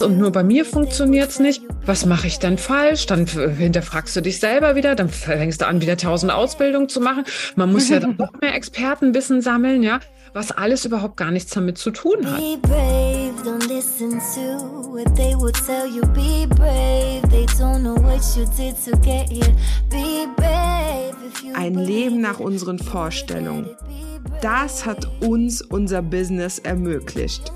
Und nur bei mir funktioniert es nicht. Was mache ich dann falsch? Dann hinterfragst du dich selber wieder, dann fängst du an, wieder tausend Ausbildungen zu machen. Man muss ja dann noch mehr Expertenwissen sammeln, ja, was alles überhaupt gar nichts damit zu tun hat. Ein Leben nach unseren Vorstellungen. Das hat uns unser Business ermöglicht.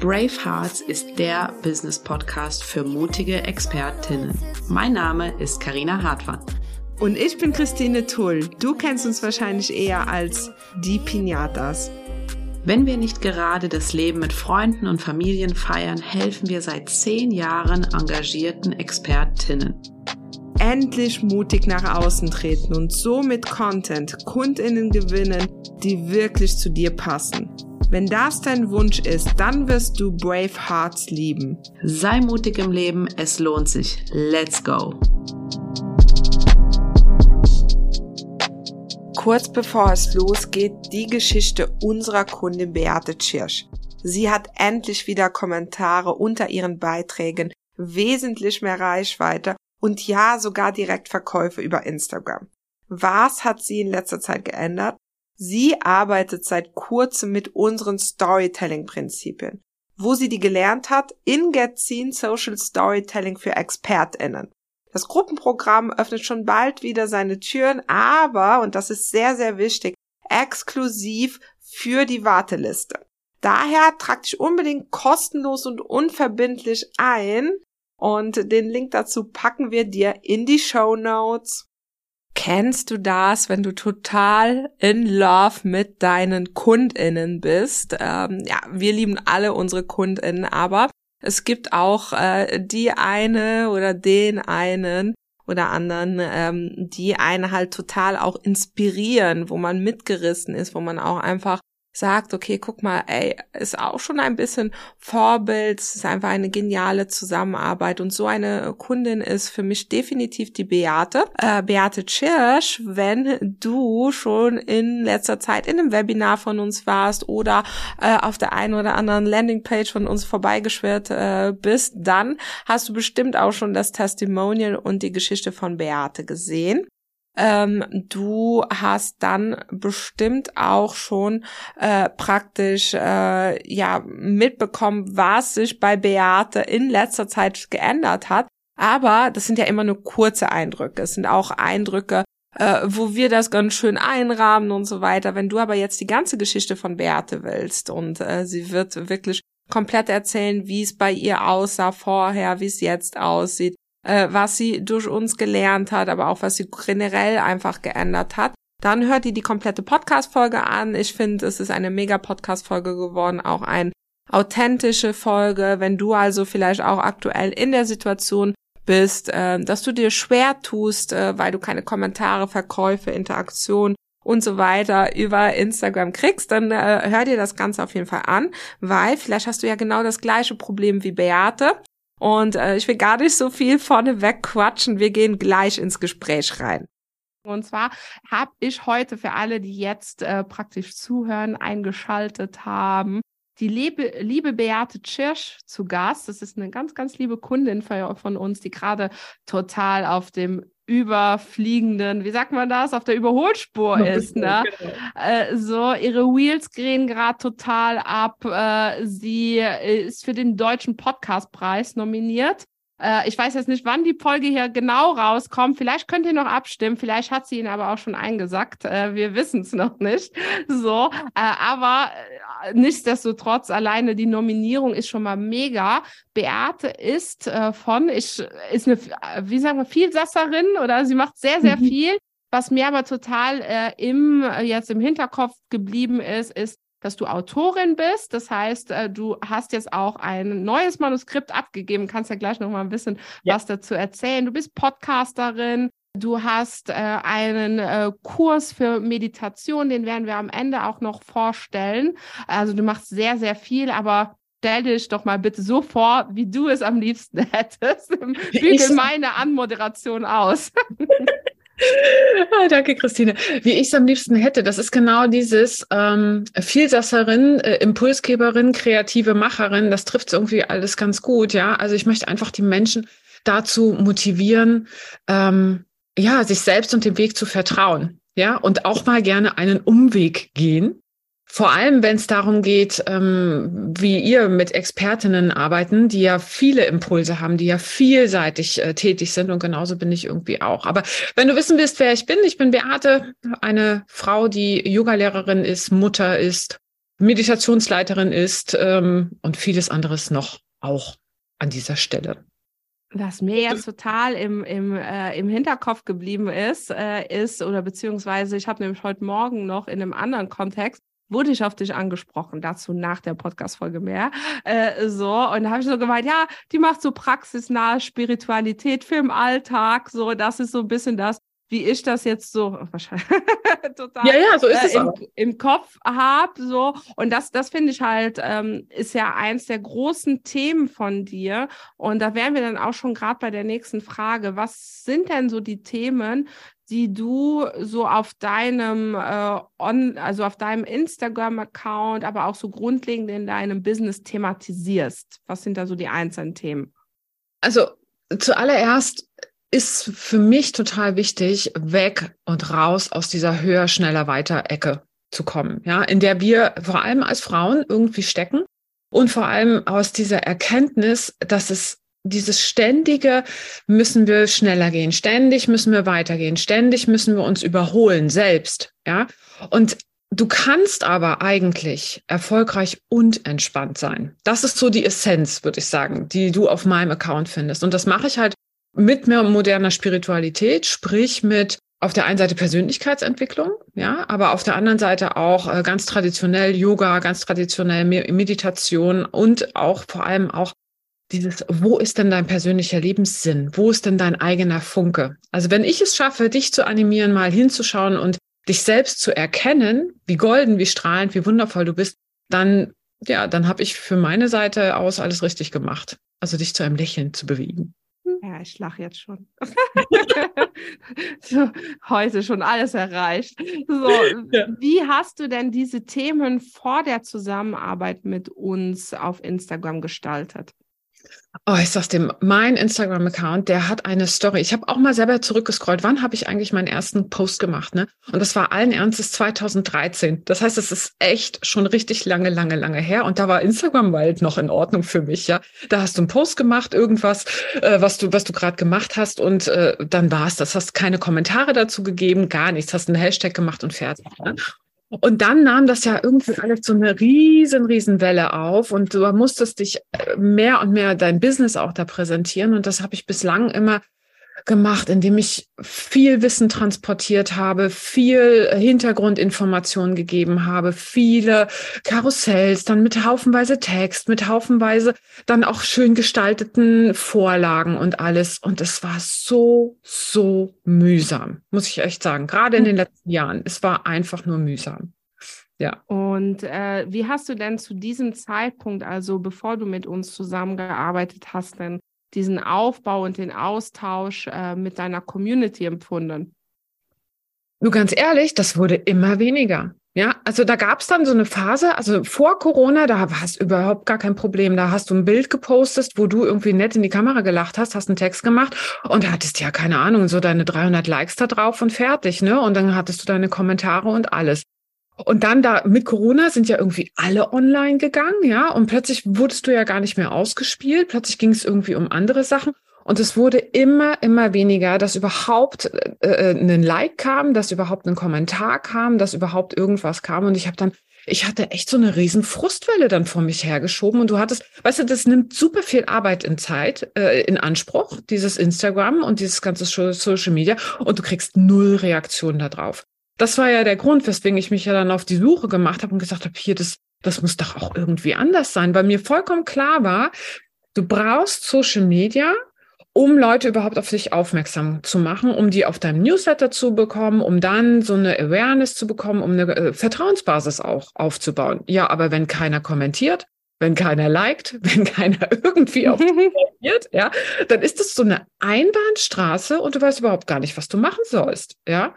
Brave Hearts ist der Business Podcast für mutige Expertinnen. Mein Name ist Karina Hartmann. Und ich bin Christine Tull. Du kennst uns wahrscheinlich eher als die Pinatas. Wenn wir nicht gerade das Leben mit Freunden und Familien feiern, helfen wir seit zehn Jahren engagierten Expertinnen endlich mutig nach außen treten und so mit Content Kundinnen gewinnen, die wirklich zu dir passen. Wenn das dein Wunsch ist, dann wirst du Brave Hearts lieben. Sei mutig im Leben, es lohnt sich. Let's go! Kurz bevor es losgeht, die Geschichte unserer Kundin Beate Tschirsch. Sie hat endlich wieder Kommentare unter ihren Beiträgen, wesentlich mehr Reichweite und ja, sogar Direktverkäufe über Instagram. Was hat sie in letzter Zeit geändert? Sie arbeitet seit kurzem mit unseren Storytelling-Prinzipien, wo sie die gelernt hat in Getzin Social Storytelling für ExpertInnen. Das Gruppenprogramm öffnet schon bald wieder seine Türen, aber, und das ist sehr, sehr wichtig, exklusiv für die Warteliste. Daher trag dich unbedingt kostenlos und unverbindlich ein und den Link dazu packen wir dir in die Show Notes. Kennst du das, wenn du total in love mit deinen KundInnen bist? Ähm, ja, wir lieben alle unsere KundInnen, aber es gibt auch äh, die eine oder den einen oder anderen, ähm, die einen halt total auch inspirieren, wo man mitgerissen ist, wo man auch einfach sagt, okay, guck mal, ey, ist auch schon ein bisschen Vorbild, es ist einfach eine geniale Zusammenarbeit und so eine Kundin ist für mich definitiv die Beate. Äh, Beate Tschirsch, wenn du schon in letzter Zeit in einem Webinar von uns warst oder äh, auf der einen oder anderen Landingpage von uns vorbeigeschwirrt äh, bist, dann hast du bestimmt auch schon das Testimonial und die Geschichte von Beate gesehen. Ähm, du hast dann bestimmt auch schon äh, praktisch äh, ja mitbekommen, was sich bei Beate in letzter Zeit geändert hat. Aber das sind ja immer nur kurze Eindrücke. Es sind auch Eindrücke, äh, wo wir das ganz schön einrahmen und so weiter. Wenn du aber jetzt die ganze Geschichte von Beate willst und äh, sie wird wirklich komplett erzählen, wie es bei ihr aussah vorher, wie es jetzt aussieht, äh, was sie durch uns gelernt hat, aber auch was sie generell einfach geändert hat. Dann hört ihr die komplette Podcast-Folge an. Ich finde, es ist eine mega Podcast-Folge geworden, auch eine authentische Folge. Wenn du also vielleicht auch aktuell in der Situation bist, äh, dass du dir schwer tust, äh, weil du keine Kommentare, Verkäufe, Interaktion und so weiter über Instagram kriegst, dann äh, hör dir das Ganze auf jeden Fall an, weil vielleicht hast du ja genau das gleiche Problem wie Beate und äh, ich will gar nicht so viel vorneweg quatschen. Wir gehen gleich ins Gespräch rein. Und zwar habe ich heute für alle, die jetzt äh, praktisch zuhören, eingeschaltet haben, die liebe, liebe Beate Tschirsch zu Gast. Das ist eine ganz, ganz liebe Kundin von uns, die gerade total auf dem überfliegenden, wie sagt man das, auf der Überholspur ist. Ne? Genau. Äh, so, ihre Wheels gehen gerade total ab. Äh, sie ist für den Deutschen Podcastpreis nominiert. Äh, ich weiß jetzt nicht, wann die Folge hier genau rauskommt. Vielleicht könnt ihr noch abstimmen. Vielleicht hat sie ihn aber auch schon eingesackt. Äh, wir wissen es noch nicht. So, äh, aber äh, nichtsdestotrotz alleine die Nominierung ist schon mal mega. Beate ist äh, von, ich ist eine, wie sagen wir, Vielsasserin oder sie macht sehr sehr mhm. viel. Was mir aber total äh, im jetzt im Hinterkopf geblieben ist, ist dass du Autorin bist. Das heißt, äh, du hast jetzt auch ein neues Manuskript abgegeben. Kannst ja gleich noch mal ein bisschen ja. was dazu erzählen. Du bist Podcasterin. Du hast äh, einen äh, Kurs für Meditation, den werden wir am Ende auch noch vorstellen. Also du machst sehr, sehr viel, aber stell dich doch mal bitte so vor, wie du es am liebsten hättest. Bügel meine Anmoderation aus. Ah, danke, Christine. Wie ich es am liebsten hätte, das ist genau dieses ähm, Vielsasserin, äh, Impulsgeberin, kreative Macherin. Das trifft irgendwie alles ganz gut, ja. Also ich möchte einfach die Menschen dazu motivieren, ähm, ja, sich selbst und dem Weg zu vertrauen, ja, und auch mal gerne einen Umweg gehen vor allem, wenn es darum geht, ähm, wie ihr mit Expertinnen arbeiten, die ja viele Impulse haben, die ja vielseitig äh, tätig sind und genauso bin ich irgendwie auch. Aber wenn du wissen willst, wer ich bin, ich bin Beate, eine Frau, die Yogalehrerin ist, Mutter ist, Meditationsleiterin ist ähm, und vieles anderes noch auch an dieser Stelle. Was mir jetzt total im, im, äh, im Hinterkopf geblieben ist, äh, ist, oder beziehungsweise ich habe nämlich heute Morgen noch in einem anderen Kontext wurde ich auf dich angesprochen, dazu nach der Podcast-Folge mehr. Äh, so, und da habe ich so gemeint, ja, die macht so praxisnahe Spiritualität für im Alltag. So, das ist so ein bisschen das, wie ich das jetzt so wahrscheinlich total ja, ja, so ist äh, es im, im, Kopf habe. So. Und das, das finde ich halt, ähm, ist ja eins der großen Themen von dir. Und da wären wir dann auch schon gerade bei der nächsten Frage. Was sind denn so die Themen, die du so auf deinem äh, on, also auf deinem Instagram-Account, aber auch so grundlegend in deinem Business thematisierst? Was sind da so die einzelnen Themen? Also zuallererst ist für mich total wichtig, weg und raus aus dieser höher, schneller, weiter Ecke zu kommen, ja, in der wir vor allem als Frauen irgendwie stecken und vor allem aus dieser Erkenntnis, dass es dieses ständige müssen wir schneller gehen, ständig müssen wir weitergehen, ständig müssen wir uns überholen selbst, ja. Und du kannst aber eigentlich erfolgreich und entspannt sein. Das ist so die Essenz, würde ich sagen, die du auf meinem Account findest. Und das mache ich halt mit mehr moderner Spiritualität, sprich mit auf der einen Seite Persönlichkeitsentwicklung, ja, aber auf der anderen Seite auch äh, ganz traditionell Yoga, ganz traditionell Meditation und auch vor allem auch dieses, wo ist denn dein persönlicher Lebenssinn? Wo ist denn dein eigener Funke? Also wenn ich es schaffe, dich zu animieren, mal hinzuschauen und dich selbst zu erkennen, wie golden, wie strahlend, wie wundervoll du bist, dann, ja, dann habe ich für meine Seite aus alles richtig gemacht. Also dich zu einem Lächeln zu bewegen. Ja, ich lache jetzt schon. so, heute schon alles erreicht. So, ja. Wie hast du denn diese Themen vor der Zusammenarbeit mit uns auf Instagram gestaltet? Oh, ich sag's dir, mein Instagram-Account, der hat eine Story. Ich habe auch mal selber zurückgescrollt. Wann habe ich eigentlich meinen ersten Post gemacht? Ne? Und das war allen Ernstes 2013. Das heißt, es ist echt schon richtig lange, lange, lange her. Und da war Instagram bald noch in Ordnung für mich. Ja, da hast du einen Post gemacht, irgendwas, äh, was du, was du gerade gemacht hast, und äh, dann war's das. Hast keine Kommentare dazu gegeben, gar nichts. Hast einen Hashtag gemacht und fertig. Ne? Und dann nahm das ja irgendwie alles so eine riesen, riesen Welle auf und du musstest dich äh, mehr und mehr dein Business auch da präsentieren. Und das habe ich bislang immer gemacht, indem ich viel Wissen transportiert habe, viel Hintergrundinformationen gegeben habe, viele Karussells, dann mit haufenweise Text, mit haufenweise dann auch schön gestalteten Vorlagen und alles. Und es war so, so mühsam, muss ich echt sagen. Gerade in den letzten Jahren. Es war einfach nur mühsam. Ja. Und äh, wie hast du denn zu diesem Zeitpunkt, also bevor du mit uns zusammengearbeitet hast, denn diesen Aufbau und den Austausch äh, mit deiner Community empfunden? Nur ganz ehrlich, das wurde immer weniger. Ja, also da gab es dann so eine Phase, also vor Corona, da hast du überhaupt gar kein Problem. Da hast du ein Bild gepostet, wo du irgendwie nett in die Kamera gelacht hast, hast einen Text gemacht und hattest ja keine Ahnung, so deine 300 Likes da drauf und fertig, ne? Und dann hattest du deine Kommentare und alles. Und dann da mit Corona sind ja irgendwie alle online gegangen, ja, und plötzlich wurdest du ja gar nicht mehr ausgespielt. Plötzlich ging es irgendwie um andere Sachen. Und es wurde immer, immer weniger, dass überhaupt äh, äh ein Like kam, dass überhaupt ein Kommentar kam, dass überhaupt irgendwas kam. Und ich habe dann, ich hatte echt so eine riesen Frustwelle dann vor mich hergeschoben. Und du hattest, weißt du, das nimmt super viel Arbeit in Zeit, äh, in Anspruch, dieses Instagram und dieses ganze Social Media. Und du kriegst null Reaktion darauf das war ja der Grund, weswegen ich mich ja dann auf die Suche gemacht habe und gesagt habe, hier, das, das muss doch auch irgendwie anders sein, weil mir vollkommen klar war, du brauchst Social Media, um Leute überhaupt auf sich aufmerksam zu machen, um die auf deinem Newsletter zu bekommen, um dann so eine Awareness zu bekommen, um eine äh, Vertrauensbasis auch aufzubauen. Ja, aber wenn keiner kommentiert, wenn keiner liked, wenn keiner irgendwie auf dich reagiert, ja, dann ist das so eine Einbahnstraße und du weißt überhaupt gar nicht, was du machen sollst, ja.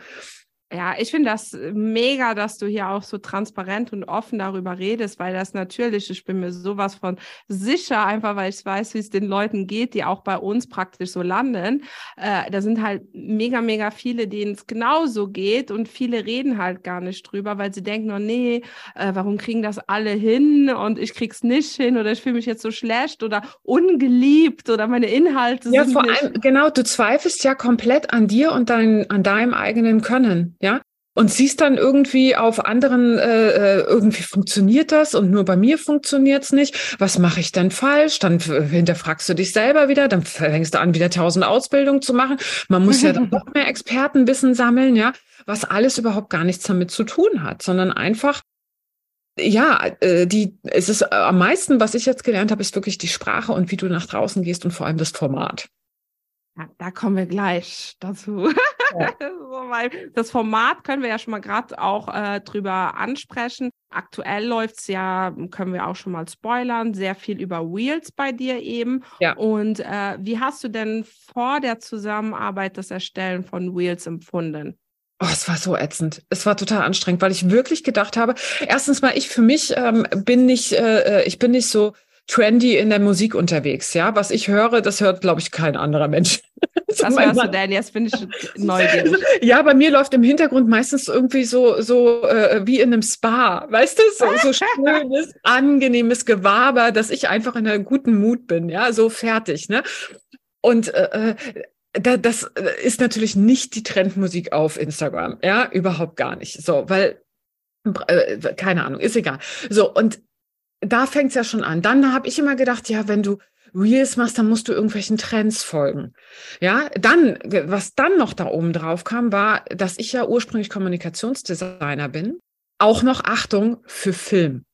Ja, ich finde das mega, dass du hier auch so transparent und offen darüber redest, weil das natürlich, ich bin mir sowas von sicher, einfach weil ich weiß, wie es den Leuten geht, die auch bei uns praktisch so landen. Äh, da sind halt mega, mega viele, denen es genauso geht und viele reden halt gar nicht drüber, weil sie denken, oh nee, äh, warum kriegen das alle hin und ich krieg's nicht hin oder ich fühle mich jetzt so schlecht oder ungeliebt oder meine Inhalte ja, sind vor nicht. allem, genau, du zweifelst ja komplett an dir und dein, an deinem eigenen Können ja. Und siehst dann irgendwie auf anderen, äh, irgendwie funktioniert das und nur bei mir funktioniert's nicht. Was mache ich denn falsch? Dann hinterfragst du dich selber wieder, dann fängst du an, wieder tausend Ausbildungen zu machen. Man muss ja dann noch mehr Expertenwissen sammeln, ja, was alles überhaupt gar nichts damit zu tun hat, sondern einfach ja, äh, die, es ist äh, am meisten, was ich jetzt gelernt habe, ist wirklich die Sprache und wie du nach draußen gehst und vor allem das Format. Ja, da kommen wir gleich dazu. Das Format können wir ja schon mal gerade auch äh, drüber ansprechen. Aktuell läuft's ja, können wir auch schon mal spoilern, sehr viel über Wheels bei dir eben. Ja. Und äh, wie hast du denn vor der Zusammenarbeit das Erstellen von Wheels empfunden? Oh, es war so ätzend. Es war total anstrengend, weil ich wirklich gedacht habe, erstens mal, ich für mich ähm, bin nicht, äh, äh ich bin nicht so trendy in der Musik unterwegs. Ja, was ich höre, das hört, glaube ich, kein anderer Mensch. Was hörst du denn? Jetzt bin ich neugierig. Ja, bei mir läuft im Hintergrund meistens irgendwie so, so äh, wie in einem Spa, weißt du, so, so schönes, angenehmes Gewaber, dass ich einfach in einer guten Mut bin, ja, so fertig, ne? Und äh, äh da, das ist natürlich nicht die Trendmusik auf Instagram, ja, überhaupt gar nicht. So, weil äh, keine Ahnung, ist egal. So und da fängt's ja schon an. Dann habe ich immer gedacht, ja, wenn du Reels machst, dann musst du irgendwelchen Trends folgen. Ja, dann, was dann noch da oben drauf kam, war, dass ich ja ursprünglich Kommunikationsdesigner bin. Auch noch Achtung für Film.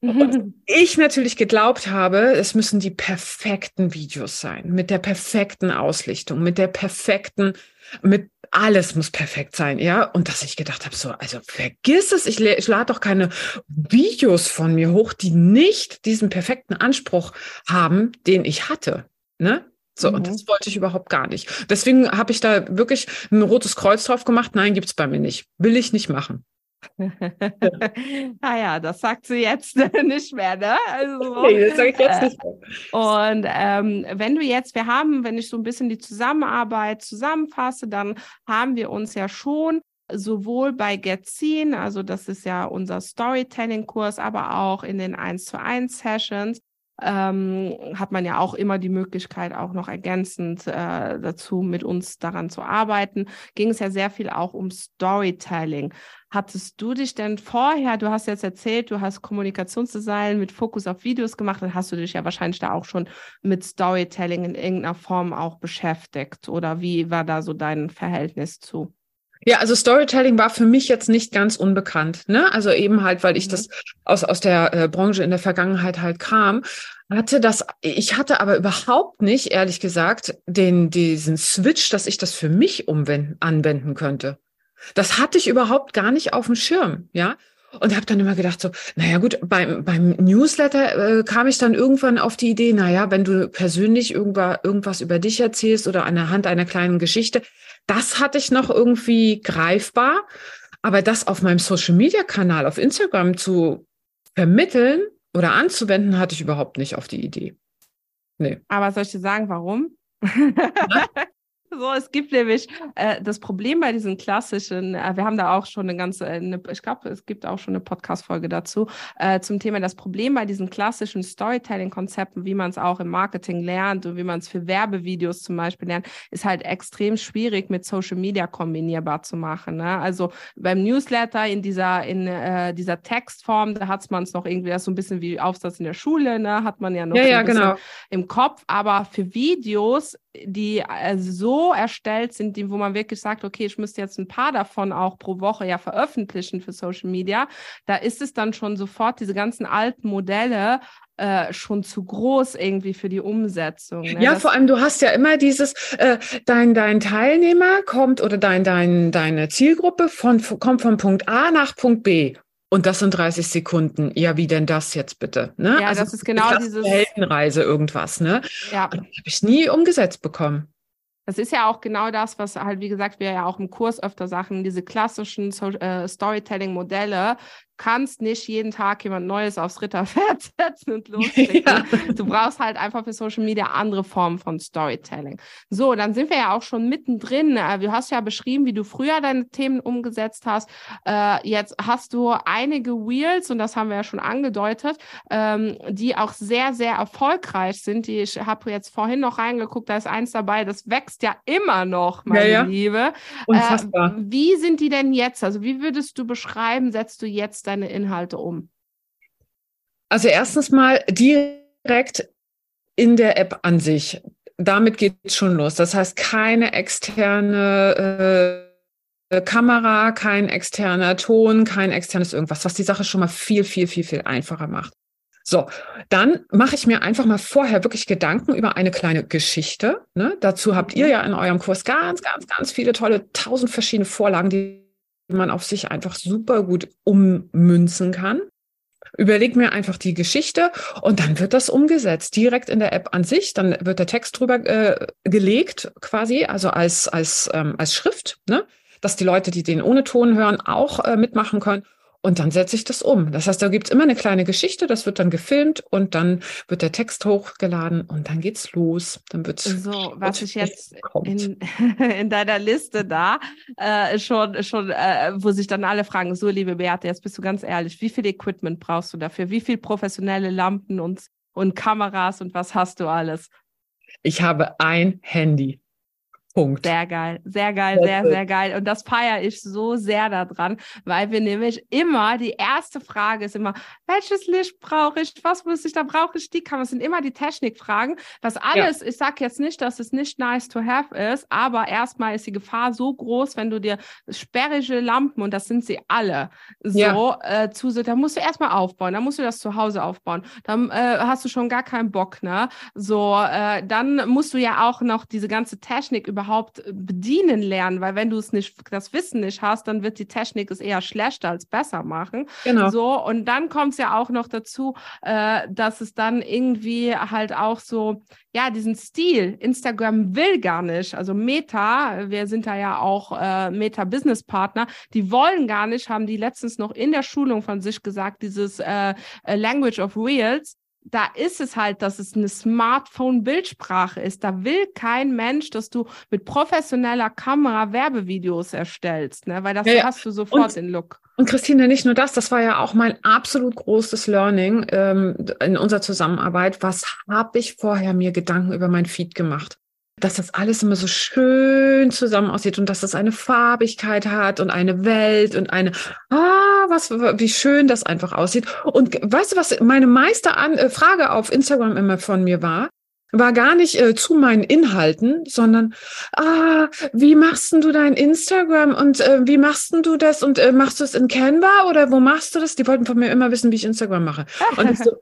Und ich natürlich geglaubt habe, es müssen die perfekten Videos sein, mit der perfekten Auslichtung, mit der perfekten, mit alles muss perfekt sein, ja. Und dass ich gedacht habe, so, also vergiss es, ich, lade doch keine Videos von mir hoch, die nicht diesen perfekten Anspruch haben, den ich hatte. Ne? So, mhm. und das wollte ich überhaupt gar nicht. Deswegen habe ich da wirklich ein rotes Kreuz drauf gemacht. Nein, gibt's bei mir nicht. Will ich nicht machen. naja, das sagt sie jetzt nicht mehr, ne? Also, nee, das sage ich jetzt nicht mehr. Und ähm, wenn du jetzt, wir haben, wenn ich so ein bisschen die Zusammenarbeit zusammenfasse, dann haben wir uns ja schon sowohl bei Getzin, also das ist ja unser Storytelling-Kurs, aber auch in den 1 zu 1 Sessions, ähm, hat man ja auch immer die Möglichkeit, auch noch ergänzend äh, dazu mit uns daran zu arbeiten. Ging es ja sehr viel auch um Storytelling. Hattest du dich denn vorher, du hast jetzt erzählt, du hast Kommunikationsdesign mit Fokus auf Videos gemacht, dann hast du dich ja wahrscheinlich da auch schon mit Storytelling in irgendeiner Form auch beschäftigt. Oder wie war da so dein Verhältnis zu? Ja, also Storytelling war für mich jetzt nicht ganz unbekannt. Ne? Also eben halt, weil ich mhm. das aus, aus der äh, Branche in der Vergangenheit halt kam, hatte das, ich hatte aber überhaupt nicht, ehrlich gesagt, den, diesen Switch, dass ich das für mich umwenden, anwenden könnte. Das hatte ich überhaupt gar nicht auf dem Schirm, ja. Und habe dann immer gedacht so, naja gut, beim, beim Newsletter äh, kam ich dann irgendwann auf die Idee, naja, wenn du persönlich irgendwas, irgendwas über dich erzählst oder anhand einer kleinen Geschichte, das hatte ich noch irgendwie greifbar. Aber das auf meinem Social-Media-Kanal auf Instagram zu vermitteln oder anzuwenden, hatte ich überhaupt nicht auf die Idee. Nee. Aber soll ich dir sagen, warum? So, es gibt nämlich äh, das Problem bei diesen klassischen, äh, wir haben da auch schon eine ganze, eine, ich glaube, es gibt auch schon eine Podcast-Folge dazu, äh, zum Thema das Problem bei diesen klassischen Storytelling-Konzepten, wie man es auch im Marketing lernt und wie man es für Werbevideos zum Beispiel lernt, ist halt extrem schwierig mit Social Media kombinierbar zu machen. Ne? Also beim Newsletter in dieser, in äh, dieser Textform, da hat man es noch irgendwie so ein bisschen wie Aufsatz in der Schule, ne? hat man ja noch ja, so ja, genau. im Kopf, aber für Videos die äh, so erstellt sind, die, wo man wirklich sagt, okay, ich müsste jetzt ein paar davon auch pro Woche ja veröffentlichen für Social Media, da ist es dann schon sofort diese ganzen alten Modelle äh, schon zu groß irgendwie für die Umsetzung. Ne? Ja, das vor allem, du hast ja immer dieses, äh, dein, dein Teilnehmer kommt oder dein, dein, deine Zielgruppe von, kommt von Punkt A nach Punkt B. Und das sind 30 Sekunden. Ja, wie denn das jetzt bitte? Ne? Ja, also das ist genau dieses Heldenreise irgendwas. Ne? Ja. habe ich nie umgesetzt bekommen. Das ist ja auch genau das, was halt, wie gesagt, wir ja auch im Kurs öfter sagen, diese klassischen so äh, Storytelling-Modelle, kannst nicht jeden Tag jemand Neues aufs Ritterpferd setzen und loslegen. Ja. Du brauchst halt einfach für Social Media andere Formen von Storytelling. So, dann sind wir ja auch schon mittendrin. Äh, du hast ja beschrieben, wie du früher deine Themen umgesetzt hast. Äh, jetzt hast du einige Wheels, und das haben wir ja schon angedeutet, ähm, die auch sehr, sehr erfolgreich sind. Die, ich habe jetzt vorhin noch reingeguckt, da ist eins dabei, das wächst ja immer noch, meine ja, ja. Liebe. Unfassbar. Äh, wie sind die denn jetzt? Also wie würdest du beschreiben, setzt du jetzt deine Inhalte um? Also erstens mal direkt in der App an sich. Damit geht es schon los. Das heißt, keine externe äh, Kamera, kein externer Ton, kein externes irgendwas, was die Sache schon mal viel, viel, viel, viel einfacher macht. So, dann mache ich mir einfach mal vorher wirklich Gedanken über eine kleine Geschichte. Ne? Dazu habt ihr ja in eurem Kurs ganz, ganz, ganz viele tolle, tausend verschiedene Vorlagen, die man auf sich einfach super gut ummünzen kann. Überleg mir einfach die Geschichte und dann wird das umgesetzt, direkt in der App an sich. Dann wird der Text drüber äh, gelegt, quasi, also als, als, ähm, als Schrift, ne? dass die Leute, die den ohne Ton hören, auch äh, mitmachen können. Und dann setze ich das um. Das heißt, da gibt's immer eine kleine Geschichte, das wird dann gefilmt und dann wird der Text hochgeladen und dann geht's los. Dann wird's so, was ich jetzt in, in, deiner Liste da äh, schon, schon äh, wo sich dann alle fragen, so liebe Beate, jetzt bist du ganz ehrlich, wie viel Equipment brauchst du dafür? Wie viel professionelle Lampen und, und Kameras und was hast du alles? Ich habe ein Handy. Punkt. Sehr geil, sehr geil, sehr, sehr geil. Und das feiere ich so sehr daran, weil wir nämlich immer, die erste Frage ist immer, welches Licht brauche ich? Was muss ich? Da brauche ich die Kamera. Das sind immer die Technikfragen. Das alles, ja. ich sage jetzt nicht, dass es nicht nice to have ist, aber erstmal ist die Gefahr so groß, wenn du dir sperrige Lampen, und das sind sie alle, so ja. äh, zusitzt, da musst du erstmal aufbauen, dann musst du das zu Hause aufbauen. Dann äh, hast du schon gar keinen Bock, ne? So, äh, dann musst du ja auch noch diese ganze Technik über überhaupt äh, bedienen lernen, weil wenn du es nicht, das Wissen nicht hast, dann wird die Technik es eher schlechter als besser machen. Genau. So, und dann kommt es ja auch noch dazu, äh, dass es dann irgendwie halt auch so, ja, diesen Stil, Instagram will gar nicht, also Meta, wir sind da ja auch äh, Meta-Business-Partner, die wollen gar nicht, haben die letztens noch in der Schulung von sich gesagt, dieses äh, äh Language of Reels, da ist es halt, dass es eine Smartphone-Bildsprache ist. Da will kein Mensch, dass du mit professioneller Kamera Werbevideos erstellst, ne? weil das ja, hast du sofort und, den Look. Und Christine, nicht nur das, das war ja auch mein absolut großes Learning ähm, in unserer Zusammenarbeit. Was habe ich vorher mir Gedanken über mein Feed gemacht? Dass das alles immer so schön zusammen aussieht und dass das eine Farbigkeit hat und eine Welt und eine, ah, was, wie schön das einfach aussieht. Und weißt du, was meine meiste An äh, Frage auf Instagram immer von mir war? War gar nicht äh, zu meinen Inhalten, sondern, ah, wie machst denn du dein Instagram und äh, wie machst denn du das und äh, machst du es in Canva oder wo machst du das? Die wollten von mir immer wissen, wie ich Instagram mache. Und ich so,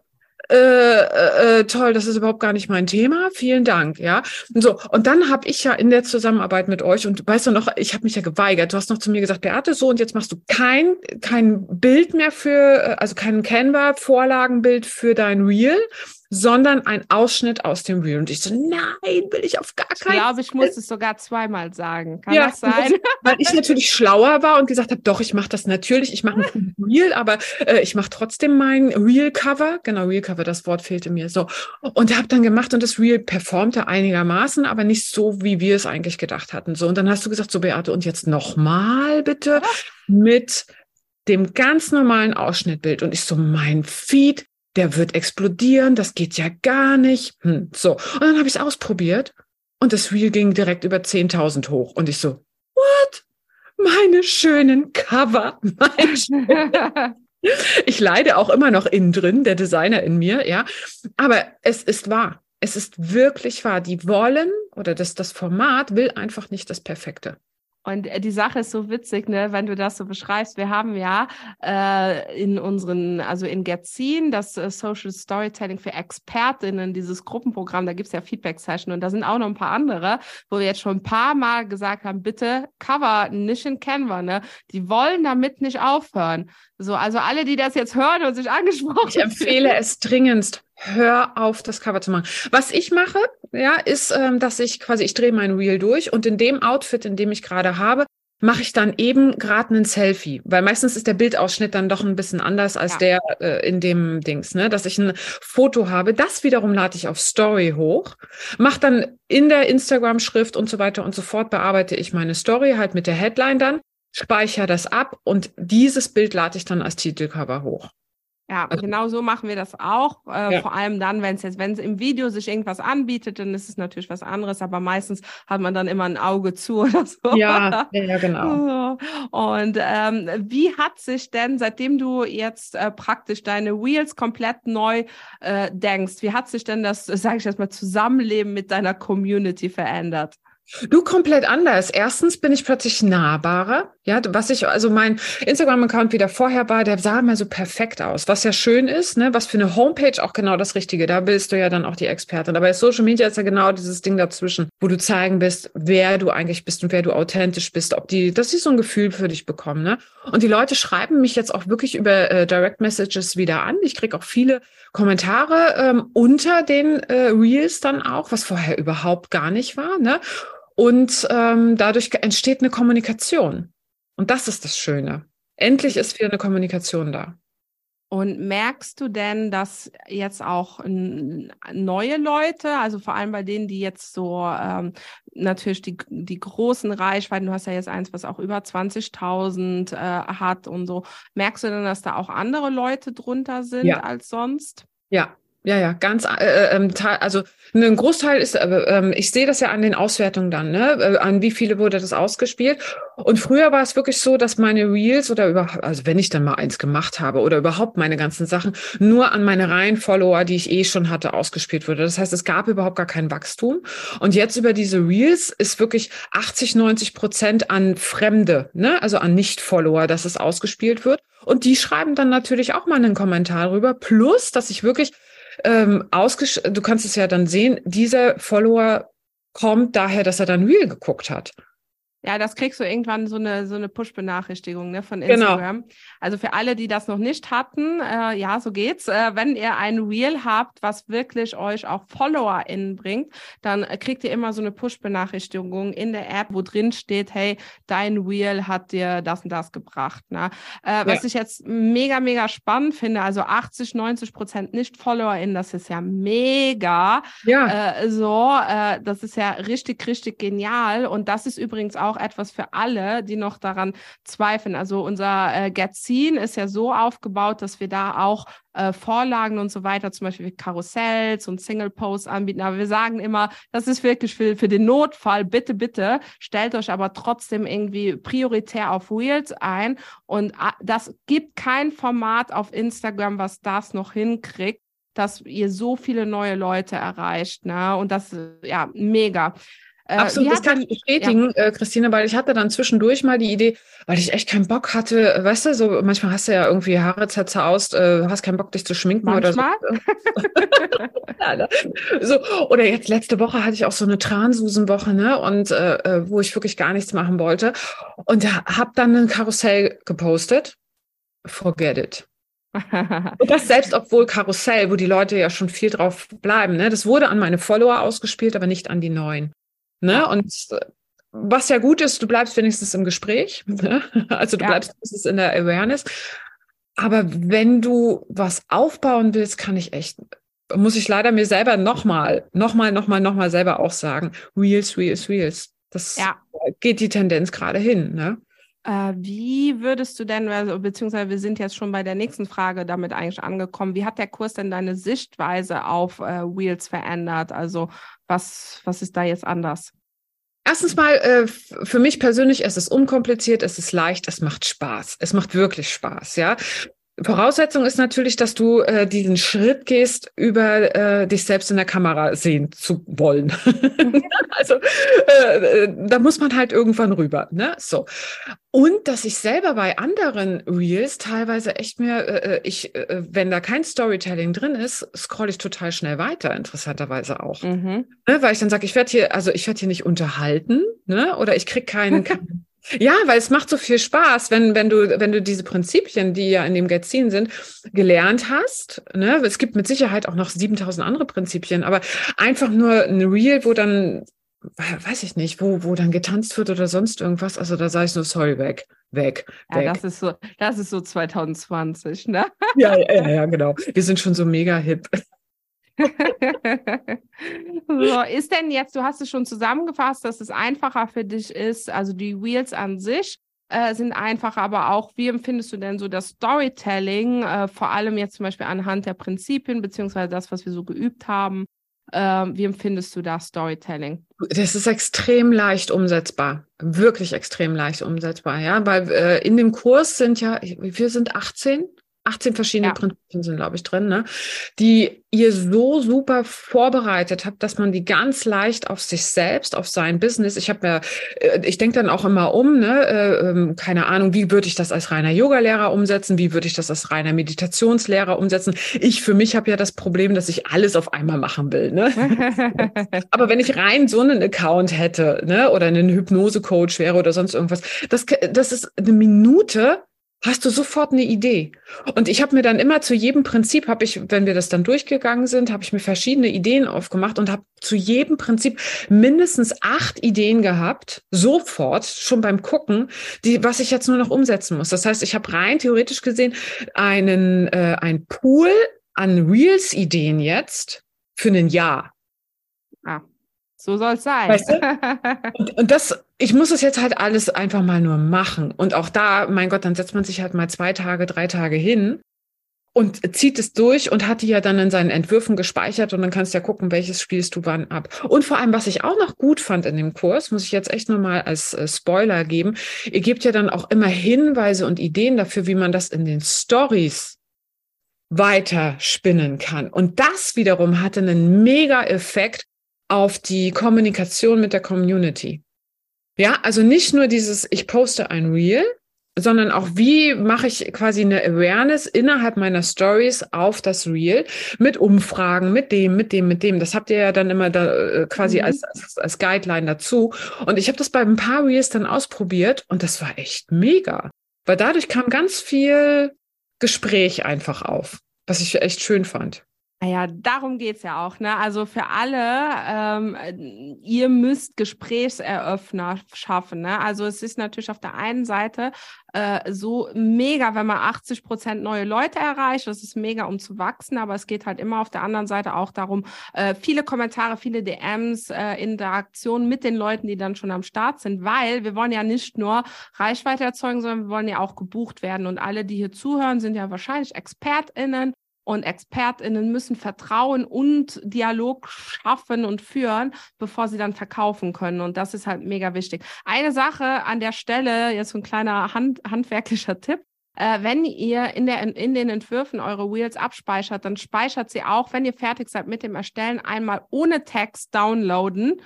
äh, äh, äh, toll, das ist überhaupt gar nicht mein Thema. Vielen Dank, ja. Und so und dann habe ich ja in der Zusammenarbeit mit euch und weißt du noch, ich habe mich ja geweigert. Du hast noch zu mir gesagt, Beate, so und jetzt machst du kein kein Bild mehr für, äh, also kein Canva Vorlagenbild für dein Reel, sondern ein Ausschnitt aus dem Reel. Und ich so, nein, will ich auf gar keinen Ich glaube, ich muss es sogar zweimal sagen. Kann ja, das sein? Weil ich natürlich schlauer war und gesagt habe, doch, ich mache das natürlich, ich mache ein Reel, aber äh, ich mache trotzdem mein Reel-Cover. Genau, Reel-Cover, das Wort fehlte mir so. Und habe dann gemacht und das Reel performte einigermaßen, aber nicht so, wie wir es eigentlich gedacht hatten. So, und dann hast du gesagt, so Beate, und jetzt nochmal bitte mit dem ganz normalen Ausschnittbild. Und ich so, mein Feed der wird explodieren, das geht ja gar nicht. Hm, so. Und dann habe ich es ausprobiert und das Reel ging direkt über 10.000 hoch. Und ich so, what? Meine schönen Cover. Mein schönen ich leide auch immer noch innen drin, der Designer in mir, ja. Aber es ist wahr. Es ist wirklich wahr. Die wollen oder das, das Format will einfach nicht das Perfekte. Und äh, die Sache ist so witzig, ne, wenn du das so beschreibst. Wir haben ja äh, in unseren, also in Getzin, das äh, Social Storytelling für Expertinnen, dieses Gruppenprogramm, da gibt's ja Feedback-Session und da sind auch noch ein paar andere, wo wir jetzt schon ein paar Mal gesagt haben, bitte Cover nicht in Canva, ne? Die wollen damit nicht aufhören. So, also alle, die das jetzt hören und sich angesprochen Ich empfehle es dringendst. Hör auf, das Cover zu machen. Was ich mache, ja, ist, ähm, dass ich quasi, ich drehe mein Reel durch und in dem Outfit, in dem ich gerade habe, mache ich dann eben gerade einen Selfie, weil meistens ist der Bildausschnitt dann doch ein bisschen anders als ja. der äh, in dem Dings, ne, dass ich ein Foto habe. Das wiederum lade ich auf Story hoch, mache dann in der Instagram-Schrift und so weiter und so fort bearbeite ich meine Story halt mit der Headline dann, speichere das ab und dieses Bild lade ich dann als Titelcover hoch. Ja, also, genau so machen wir das auch. Äh, ja. Vor allem dann, wenn es jetzt, wenn es im Video sich irgendwas anbietet, dann ist es natürlich was anderes, aber meistens hat man dann immer ein Auge zu oder so. Ja, ja, genau. Und ähm, wie hat sich denn, seitdem du jetzt äh, praktisch deine Wheels komplett neu äh, denkst, wie hat sich denn das, sage ich jetzt mal, Zusammenleben mit deiner Community verändert? Du komplett anders. Erstens bin ich plötzlich nahbarer. Ja, was ich, also mein Instagram-Account wieder vorher war, der sah immer so perfekt aus, was ja schön ist, ne? Was für eine Homepage auch genau das Richtige. Da bist du ja dann auch die Expertin. Aber Social Media ist ja genau dieses Ding dazwischen, wo du zeigen bist, wer du eigentlich bist und wer du authentisch bist, ob die, dass sie so ein Gefühl für dich bekommen, ne? Und die Leute schreiben mich jetzt auch wirklich über äh, Direct Messages wieder an. Ich krieg auch viele Kommentare ähm, unter den äh, Reels dann auch, was vorher überhaupt gar nicht war, ne? Und ähm, dadurch entsteht eine Kommunikation. Und das ist das Schöne. Endlich ist wieder eine Kommunikation da. Und merkst du denn, dass jetzt auch neue Leute, also vor allem bei denen, die jetzt so ähm, natürlich die, die großen Reichweiten, du hast ja jetzt eins, was auch über 20.000 äh, hat und so, merkst du denn, dass da auch andere Leute drunter sind ja. als sonst? Ja, ja, ja, ganz, äh, äh ähm, also ein Großteil ist, äh, äh, ich sehe das ja an den Auswertungen dann, ne? Äh, an wie viele wurde das ausgespielt. Und früher war es wirklich so, dass meine Reels oder überhaupt, also wenn ich dann mal eins gemacht habe oder überhaupt meine ganzen Sachen, nur an meine reinen Follower, die ich eh schon hatte, ausgespielt wurde. Das heißt, es gab überhaupt gar kein Wachstum. Und jetzt über diese Reels ist wirklich 80, 90 Prozent an Fremde, ne? Also an Nicht-Follower, dass es ausgespielt wird. Und die schreiben dann natürlich auch mal einen Kommentar rüber. Plus, dass ich wirklich ähm, ausgesch du kannst es ja dann sehen, dieser Follower kommt daher, dass er dann Real geguckt hat. Ja, das kriegst du irgendwann so eine, so eine Push-Benachrichtigung ne, von genau. Instagram. Genau. Also für alle, die das noch nicht hatten, äh, ja, so geht's. Äh, wenn ihr ein Reel habt, was wirklich euch auch FollowerInnen bringt, dann äh, kriegt ihr immer so eine Push-Benachrichtigung in der App, wo drin steht, hey, dein Reel hat dir das und das gebracht. Ne? Äh, was ja. ich jetzt mega, mega spannend finde, also 80, 90 Prozent Nicht-FollowerInnen, das ist ja mega. Ja. Äh, so, äh, das ist ja richtig, richtig genial. Und das ist übrigens auch auch etwas für alle, die noch daran zweifeln. Also unser äh, Gazin ist ja so aufgebaut, dass wir da auch äh, Vorlagen und so weiter, zum Beispiel Karussells und Single Posts anbieten. Aber wir sagen immer, das ist wirklich für, für den Notfall. Bitte, bitte stellt euch aber trotzdem irgendwie prioritär auf Reels ein. Und äh, das gibt kein Format auf Instagram, was das noch hinkriegt dass ihr so viele neue Leute erreicht, ne? Und das, ja, mega. Äh, Absolut, das kann ich bestätigen, ja. äh, Christine, weil ich hatte dann zwischendurch mal die Idee, weil ich echt keinen Bock hatte, weißt du, so manchmal hast du ja irgendwie Haare zerzaust, äh, hast keinen Bock, dich zu schminken manchmal. oder so. ne? so. Oder jetzt letzte Woche hatte ich auch so eine Transusenwoche, ne? Und äh, äh wo ich wirklich gar nichts machen wollte. Und da hab dann ein Karussell gepostet. Forget it. Und das selbst, obwohl Karussell, wo die Leute ja schon viel drauf bleiben, ne? Das wurde an meine Follower ausgespielt, aber nicht an die neuen. Ne? Und was ja gut ist, du bleibst wenigstens im Gespräch. Ne? Also du ja. bleibst wenigstens in der Awareness. Aber wenn du was aufbauen willst, kann ich echt, muss ich leider mir selber nochmal, nochmal, nochmal, nochmal selber auch sagen, Reels, Reels, Reels. Das ja. geht die Tendenz gerade hin. Ne? Äh, wie würdest du denn, also, beziehungsweise wir sind jetzt schon bei der nächsten Frage damit eigentlich angekommen, wie hat der Kurs denn deine Sichtweise auf äh, Wheels verändert? Also was, was ist da jetzt anders? Erstens mal, äh, für mich persönlich, es ist unkompliziert, es ist leicht, es macht Spaß. Es macht wirklich Spaß, ja. Voraussetzung ist natürlich, dass du äh, diesen Schritt gehst, über äh, dich selbst in der Kamera sehen zu wollen. also äh, da muss man halt irgendwann rüber. Ne? So. Und dass ich selber bei anderen Reels teilweise echt mir, äh, äh ich, äh, wenn da kein Storytelling drin ist, scroll ich total schnell weiter, interessanterweise auch. Mhm. Ne? Weil ich dann sage, ich werde hier, also ich werde hier nicht unterhalten, ne? Oder ich krieg keinen, keinen ja, weil es macht so viel Spaß, wenn, wenn du, wenn du diese Prinzipien, die ja in dem Gazin sind, gelernt hast. Ne? Es gibt mit Sicherheit auch noch 7000 andere Prinzipien, aber einfach nur ein Reel, wo dann, weiß ich nicht, wo, wo dann getanzt wird oder sonst irgendwas. Also da sage ich nur, sorry, weg, weg, ja, weg. Das ist so, das ist so 2020, ne? Ja, ja, ja, genau. Wir sind schon so mega hip. so, ist denn jetzt, du hast es schon zusammengefasst, dass es einfacher für dich ist, also die Wheels an sich äh, sind einfacher, aber auch, wie empfindest du denn so das Storytelling, äh, vor allem jetzt zum Beispiel anhand der Prinzipien, beziehungsweise das, was wir so geübt haben, äh, wie empfindest du das Storytelling? Das ist extrem leicht umsetzbar, wirklich extrem leicht umsetzbar, ja, weil äh, in dem Kurs sind ja, wir sind 18 18 verschiedene ja. Prinzipien sind, glaube ich, drin, ne? die ihr so super vorbereitet habt, dass man die ganz leicht auf sich selbst, auf sein Business, ich habe mir, äh, ich denke dann auch immer um, ne, äh, ähm, keine Ahnung, wie würde ich das als reiner Yogalehrer umsetzen, wie würde ich das als reiner Meditationslehrer umsetzen. Ich für mich habe ja das Problem, dass ich alles auf einmal machen will. Ne? Aber wenn ich rein so einen Account hätte, ne, oder einen Hypnose-Coach wäre oder sonst irgendwas, das, das ist eine Minute, hast du sofort eine Idee. Und ich habe mir dann immer zu jedem Prinzip, habe ich, wenn wir das dann durchgegangen sind, habe ich mir verschiedene Ideen aufgemacht und habe zu jedem Prinzip mindestens acht Ideen gehabt, sofort, schon beim Gucken, die, was ich jetzt nur noch umsetzen muss. Das heißt, ich habe rein theoretisch gesehen einen, äh, ein Pool an Reels-Ideen jetzt für ein Jahr. So soll es sein. Weißt du? und, und, das, ich muss es jetzt halt alles einfach mal nur machen. Und auch da, mein Gott, dann setzt man sich halt mal zwei Tage, drei Tage hin und zieht es durch und hat die ja dann in seinen Entwürfen gespeichert und dann kannst du ja gucken, welches spielst du wann ab. Und vor allem, was ich auch noch gut fand in dem Kurs, muss ich jetzt echt nochmal als äh, Spoiler geben, ihr gebt ja dann auch immer Hinweise und Ideen dafür, wie man das in den Stories weiter spinnen kann. Und das wiederum hatte einen mega Effekt auf die Kommunikation mit der Community. Ja, also nicht nur dieses, ich poste ein Reel, sondern auch wie mache ich quasi eine Awareness innerhalb meiner Stories auf das Reel mit Umfragen, mit dem, mit dem, mit dem. Das habt ihr ja dann immer da äh, quasi mhm. als, als, als Guideline dazu. Und ich habe das bei ein paar Reels dann ausprobiert und das war echt mega. Weil dadurch kam ganz viel Gespräch einfach auf, was ich echt schön fand. Naja, darum geht's ja auch. Ne? Also für alle, ähm, ihr müsst Gesprächseröffner schaffen. Ne? Also es ist natürlich auf der einen Seite äh, so mega, wenn man 80 Prozent neue Leute erreicht. Das ist mega, um zu wachsen. Aber es geht halt immer auf der anderen Seite auch darum, äh, viele Kommentare, viele DMs, äh, Interaktionen mit den Leuten, die dann schon am Start sind. Weil wir wollen ja nicht nur Reichweite erzeugen, sondern wir wollen ja auch gebucht werden. Und alle, die hier zuhören, sind ja wahrscheinlich ExpertInnen und ExpertInnen müssen Vertrauen und Dialog schaffen und führen, bevor sie dann verkaufen können. Und das ist halt mega wichtig. Eine Sache an der Stelle, jetzt so ein kleiner Hand, handwerklicher Tipp. Äh, wenn ihr in, der, in den Entwürfen eure Wheels abspeichert, dann speichert sie auch, wenn ihr fertig seid mit dem Erstellen, einmal ohne Text downloaden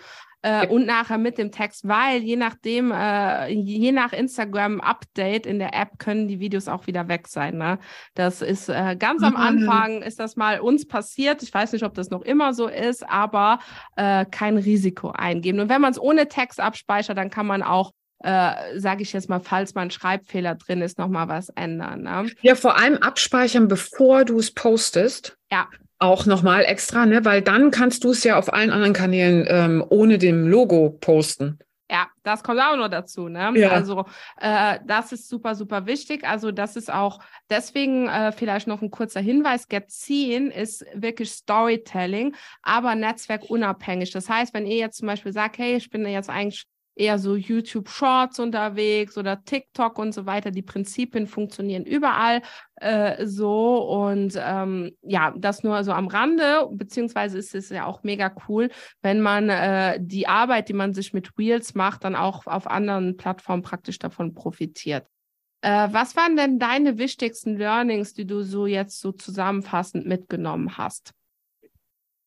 äh, und nachher mit dem Text, weil je nachdem, äh, je nach Instagram-Update in der App können die Videos auch wieder weg sein. Ne? Das ist äh, ganz am Anfang ist das mal uns passiert. Ich weiß nicht, ob das noch immer so ist, aber äh, kein Risiko eingeben. Und wenn man es ohne Text abspeichert, dann kann man auch äh, sage ich jetzt mal, falls mal ein Schreibfehler drin ist, nochmal was ändern. Ne? Ja, vor allem abspeichern, bevor du es postest. Ja auch nochmal extra, ne? Weil dann kannst du es ja auf allen anderen Kanälen ähm, ohne dem Logo posten. Ja, das kommt auch noch dazu. Ne? Ja. Also äh, das ist super, super wichtig. Also das ist auch deswegen äh, vielleicht noch ein kurzer Hinweis. Get 10 ist wirklich Storytelling, aber netzwerkunabhängig. Das heißt, wenn ihr jetzt zum Beispiel sagt, hey, ich bin jetzt eigentlich eher so YouTube Shorts unterwegs oder TikTok und so weiter. Die Prinzipien funktionieren überall äh, so und ähm, ja, das nur so am Rande, beziehungsweise ist es ja auch mega cool, wenn man äh, die Arbeit, die man sich mit Reels macht, dann auch auf anderen Plattformen praktisch davon profitiert. Äh, was waren denn deine wichtigsten Learnings, die du so jetzt so zusammenfassend mitgenommen hast?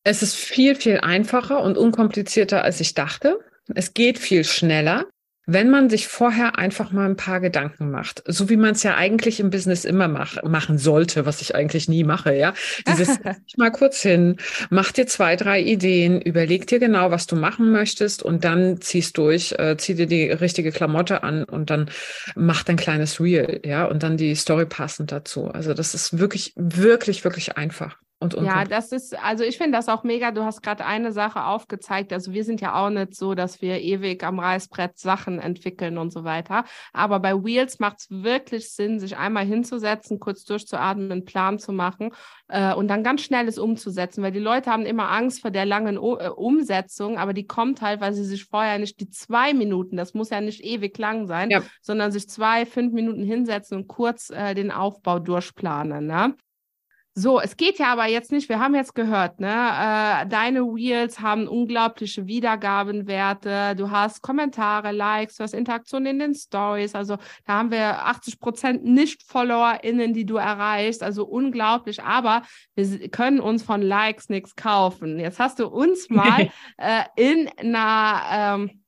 Es ist viel, viel einfacher und unkomplizierter, als ich dachte. Es geht viel schneller wenn man sich vorher einfach mal ein paar Gedanken macht, so wie man es ja eigentlich im Business immer mach, machen sollte, was ich eigentlich nie mache, ja. Dieses mal kurz hin, mach dir zwei, drei Ideen, überleg dir genau, was du machen möchtest und dann ziehst durch, äh, zieh dir die richtige Klamotte an und dann mach dein kleines Reel, ja, und dann die Story passend dazu. Also das ist wirklich, wirklich, wirklich einfach. Und ja, das ist, also ich finde das auch mega. Du hast gerade eine Sache aufgezeigt. Also wir sind ja auch nicht so, dass wir ewig am Reißbrett Sachen entwickeln und so weiter. Aber bei Wheels macht es wirklich Sinn, sich einmal hinzusetzen, kurz durchzuatmen, einen Plan zu machen äh, und dann ganz schnell es umzusetzen, weil die Leute haben immer Angst vor der langen o äh, Umsetzung, aber die kommt halt, weil sie sich vorher nicht die zwei Minuten, das muss ja nicht ewig lang sein, ja. sondern sich zwei, fünf Minuten hinsetzen und kurz äh, den Aufbau durchplanen. Ne? So, es geht ja aber jetzt nicht, wir haben jetzt gehört, ne, äh, deine Wheels haben unglaubliche Wiedergabenwerte, du hast Kommentare, Likes, du hast Interaktion in den Stories, also da haben wir 80 Prozent Nicht-FollowerInnen, die du erreichst, also unglaublich, aber wir können uns von Likes nichts kaufen. Jetzt hast du uns mal äh, in einer ähm,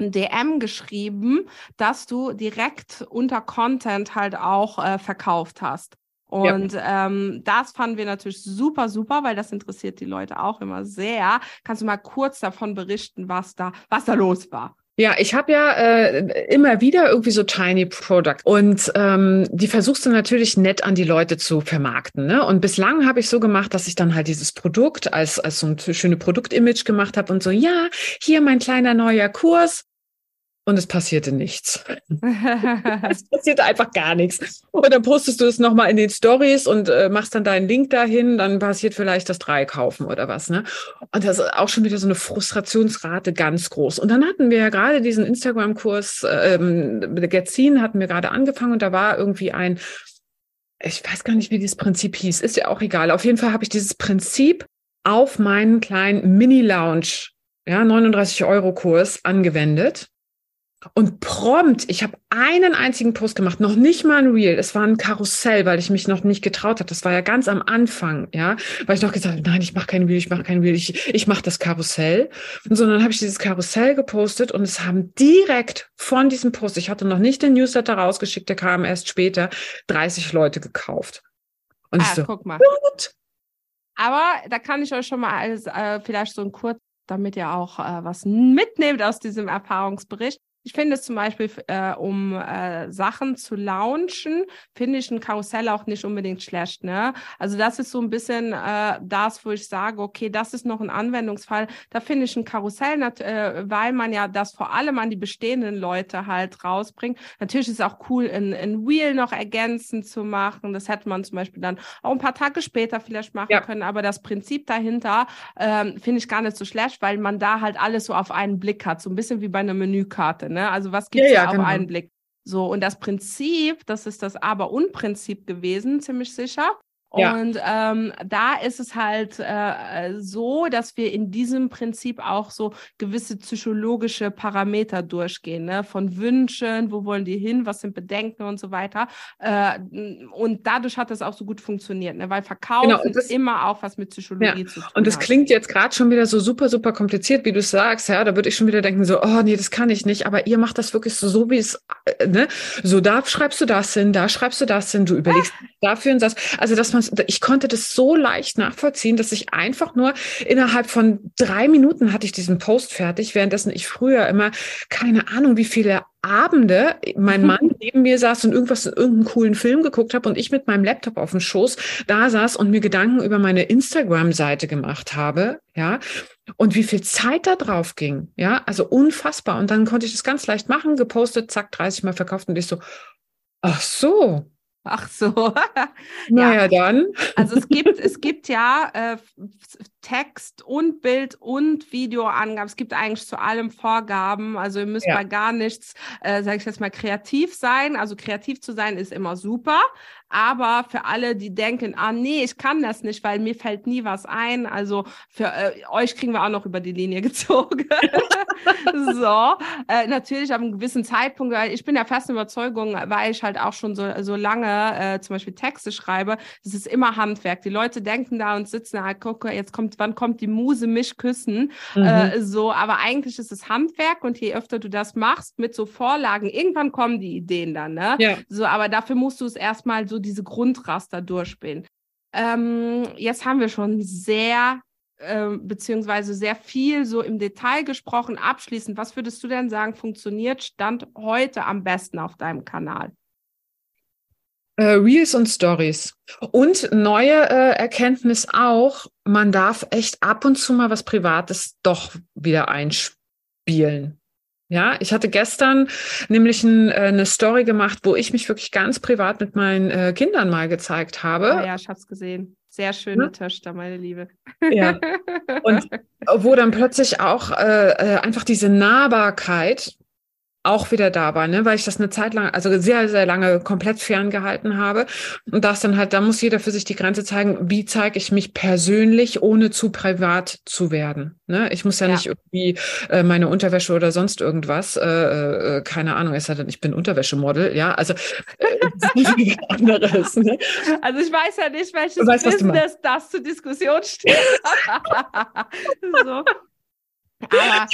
DM geschrieben, dass du direkt unter Content halt auch äh, verkauft hast. Und ja. ähm, das fanden wir natürlich super, super, weil das interessiert die Leute auch immer sehr. Kannst du mal kurz davon berichten, was da, was da los war? Ja, ich habe ja äh, immer wieder irgendwie so Tiny Product und ähm, die versuchst du natürlich nett an die Leute zu vermarkten. Ne? Und bislang habe ich so gemacht, dass ich dann halt dieses Produkt als als so ein schöne Produktimage gemacht habe und so, ja, hier mein kleiner neuer Kurs und es passierte nichts. es passierte einfach gar nichts. Und dann postest du es nochmal in den Stories und äh, machst dann deinen Link dahin, dann passiert vielleicht das Drei kaufen oder was. Ne? Und das ist auch schon wieder so eine Frustrationsrate ganz groß. Und dann hatten wir ja gerade diesen Instagram-Kurs, ähm, Getzin hatten wir gerade angefangen und da war irgendwie ein, ich weiß gar nicht, wie dieses Prinzip hieß, ist ja auch egal. Auf jeden Fall habe ich dieses Prinzip auf meinen kleinen Mini-Lounge, ja, 39 Euro Kurs angewendet und prompt, ich habe einen einzigen Post gemacht, noch nicht mal ein Reel. Es war ein Karussell, weil ich mich noch nicht getraut habe. Das war ja ganz am Anfang, ja, weil ich noch gesagt habe, nein, ich mache kein Reel, ich mache kein Reel, ich, ich mache das Karussell. Und so, dann habe ich dieses Karussell gepostet und es haben direkt von diesem Post, ich hatte noch nicht den Newsletter rausgeschickt, der kam erst später, 30 Leute gekauft. Und ah, ich so, guck mal. What? Aber da kann ich euch schon mal alles, äh, vielleicht so ein kurz, damit ihr auch äh, was mitnehmt aus diesem Erfahrungsbericht. Ich finde es zum Beispiel, äh, um äh, Sachen zu launchen, finde ich ein Karussell auch nicht unbedingt schlecht. Ne? Also das ist so ein bisschen äh, das, wo ich sage, okay, das ist noch ein Anwendungsfall. Da finde ich ein Karussell, äh, weil man ja das vor allem an die bestehenden Leute halt rausbringt. Natürlich ist es auch cool, ein, ein Wheel noch ergänzend zu machen. Das hätte man zum Beispiel dann auch ein paar Tage später vielleicht machen ja. können. Aber das Prinzip dahinter ähm, finde ich gar nicht so schlecht, weil man da halt alles so auf einen Blick hat. So ein bisschen wie bei einer Menükarte. Ne? Also was gibt es ja, ja, auf genau. einen Blick? So, und das Prinzip, das ist das Aber-und-Prinzip gewesen, ziemlich sicher. Ja. Und ähm, da ist es halt äh, so, dass wir in diesem Prinzip auch so gewisse psychologische Parameter durchgehen, ne? von Wünschen, wo wollen die hin, was sind Bedenken und so weiter. Äh, und dadurch hat das auch so gut funktioniert, ne? weil Verkaufen genau, das, immer auch was mit Psychologie ja. zu tun Und das klingt jetzt gerade schon wieder so super, super kompliziert, wie du sagst. Ja, da würde ich schon wieder denken so, oh nee, das kann ich nicht. Aber ihr macht das wirklich so, so wie es, äh, ne? So da schreibst du das hin, da schreibst du das hin, du überlegst ah. dafür und das. Also dass man ich konnte das so leicht nachvollziehen, dass ich einfach nur innerhalb von drei Minuten hatte ich diesen Post fertig, währenddessen ich früher immer keine Ahnung, wie viele Abende mein mhm. Mann neben mir saß und irgendwas, irgendeinen coolen Film geguckt habe und ich mit meinem Laptop auf dem Schoß da saß und mir Gedanken über meine Instagram-Seite gemacht habe, ja, und wie viel Zeit da drauf ging, ja, also unfassbar. Und dann konnte ich das ganz leicht machen, gepostet, zack, 30 Mal verkauft und ich so, ach so, Ach so. naja, ja. dann. Also es gibt, es gibt ja äh, Text und Bild und Videoangaben. Es gibt eigentlich zu allem Vorgaben. Also ihr müsst ja. bei gar nichts, äh, sage ich jetzt mal, kreativ sein. Also kreativ zu sein ist immer super. Aber für alle, die denken, ah nee, ich kann das nicht, weil mir fällt nie was ein. Also für äh, euch kriegen wir auch noch über die Linie gezogen. so, äh, natürlich ab einem gewissen Zeitpunkt, weil ich bin der festen Überzeugung, weil ich halt auch schon so, so lange äh, zum Beispiel Texte schreibe, das ist immer Handwerk. Die Leute denken da und sitzen da, guck, jetzt kommt, wann kommt die Muse mich küssen? Mhm. Äh, so, aber eigentlich ist es Handwerk und je öfter du das machst mit so Vorlagen, irgendwann kommen die Ideen dann, ne? Ja. So, aber dafür musst du es erstmal so diese Grundraster durchspielen. Ähm, jetzt haben wir schon sehr äh, beziehungsweise sehr viel so im Detail gesprochen. Abschließend, was würdest du denn sagen, funktioniert Stand heute am besten auf deinem Kanal? Äh, Reels und Stories. Und neue äh, Erkenntnis auch, man darf echt ab und zu mal was Privates doch wieder einspielen. Ja, ich hatte gestern nämlich ein, äh, eine Story gemacht, wo ich mich wirklich ganz privat mit meinen äh, Kindern mal gezeigt habe. Ah ja, ich habe es gesehen. Sehr schöne ja. Töchter, meine Liebe. Ja. Und wo dann plötzlich auch äh, äh einfach diese Nahbarkeit auch wieder da war, ne, weil ich das eine Zeit lang, also sehr, sehr lange komplett ferngehalten habe. Und das dann halt, da muss jeder für sich die Grenze zeigen, wie zeige ich mich persönlich, ohne zu privat zu werden. Ne? Ich muss ja, ja. nicht irgendwie äh, meine Unterwäsche oder sonst irgendwas, äh, äh, keine Ahnung, es hat, ich bin Unterwäschemodel, ja, also äh, ist anderes. Ne? Also ich weiß ja nicht, welches weißt, Business das zur Diskussion steht. so. Aber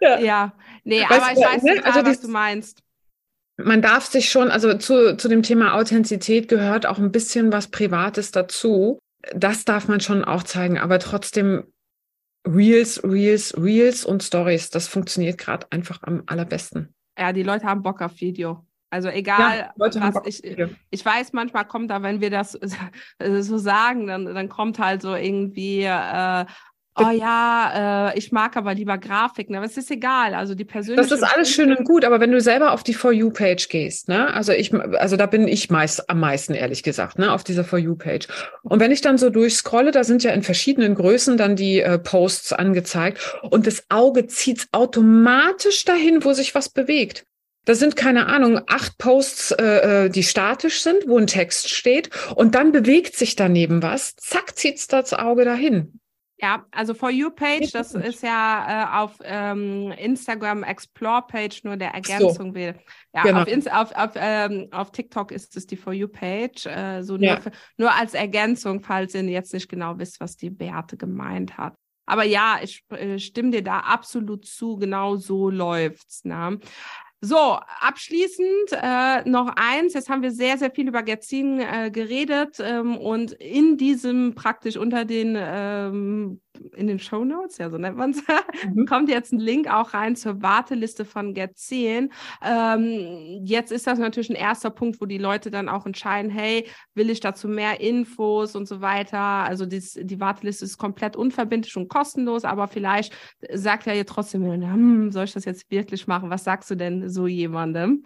ja, ja. nee, weißt aber ich weiß ne? also was du meinst. Man darf sich schon, also zu, zu dem Thema Authentizität gehört auch ein bisschen was Privates dazu. Das darf man schon auch zeigen, aber trotzdem Reels, Reels, Reels und Stories, das funktioniert gerade einfach am allerbesten. Ja, die Leute haben Bock auf Video. Also egal, ja, was ich, ich weiß, manchmal kommt da, wenn wir das so sagen, dann, dann kommt halt so irgendwie, äh, oh ja, äh, ich mag aber lieber Grafiken, aber es ist egal. Also die persönliche. Das ist alles schön und gut, aber wenn du selber auf die For You-Page gehst, ne, also ich, also da bin ich meist am meisten, ehrlich gesagt, ne, auf dieser For You-Page. Und wenn ich dann so durchscrolle, da sind ja in verschiedenen Größen dann die äh, Posts angezeigt und das Auge zieht automatisch dahin, wo sich was bewegt. Da sind keine Ahnung, acht Posts, äh, äh, die statisch sind, wo ein Text steht und dann bewegt sich daneben was. Zack, zieht's das Auge dahin. Ja, also For You Page, das ist ja äh, auf ähm, Instagram Explore Page nur der Ergänzung so. will. Ja, genau. auf, auf, auf, ähm, auf TikTok ist es die For You Page, äh, so ja. nur, für, nur als Ergänzung, falls ihr jetzt nicht genau wisst, was die Beate gemeint hat. Aber ja, ich äh, stimme dir da absolut zu, genau so läuft's. Ne? So, abschließend äh, noch eins. Jetzt haben wir sehr, sehr viel über Getzin äh, geredet ähm, und in diesem praktisch unter den ähm, in den Show Notes, ja, so nennt man es, mhm. kommt jetzt ein Link auch rein zur Warteliste von Get 10. Ähm, jetzt ist das natürlich ein erster Punkt, wo die Leute dann auch entscheiden, hey, will ich dazu mehr Infos und so weiter. Also dies, die Warteliste ist komplett unverbindlich und kostenlos, aber vielleicht sagt er ja trotzdem, hm, soll ich das jetzt wirklich machen? Was sagst du denn so jemandem?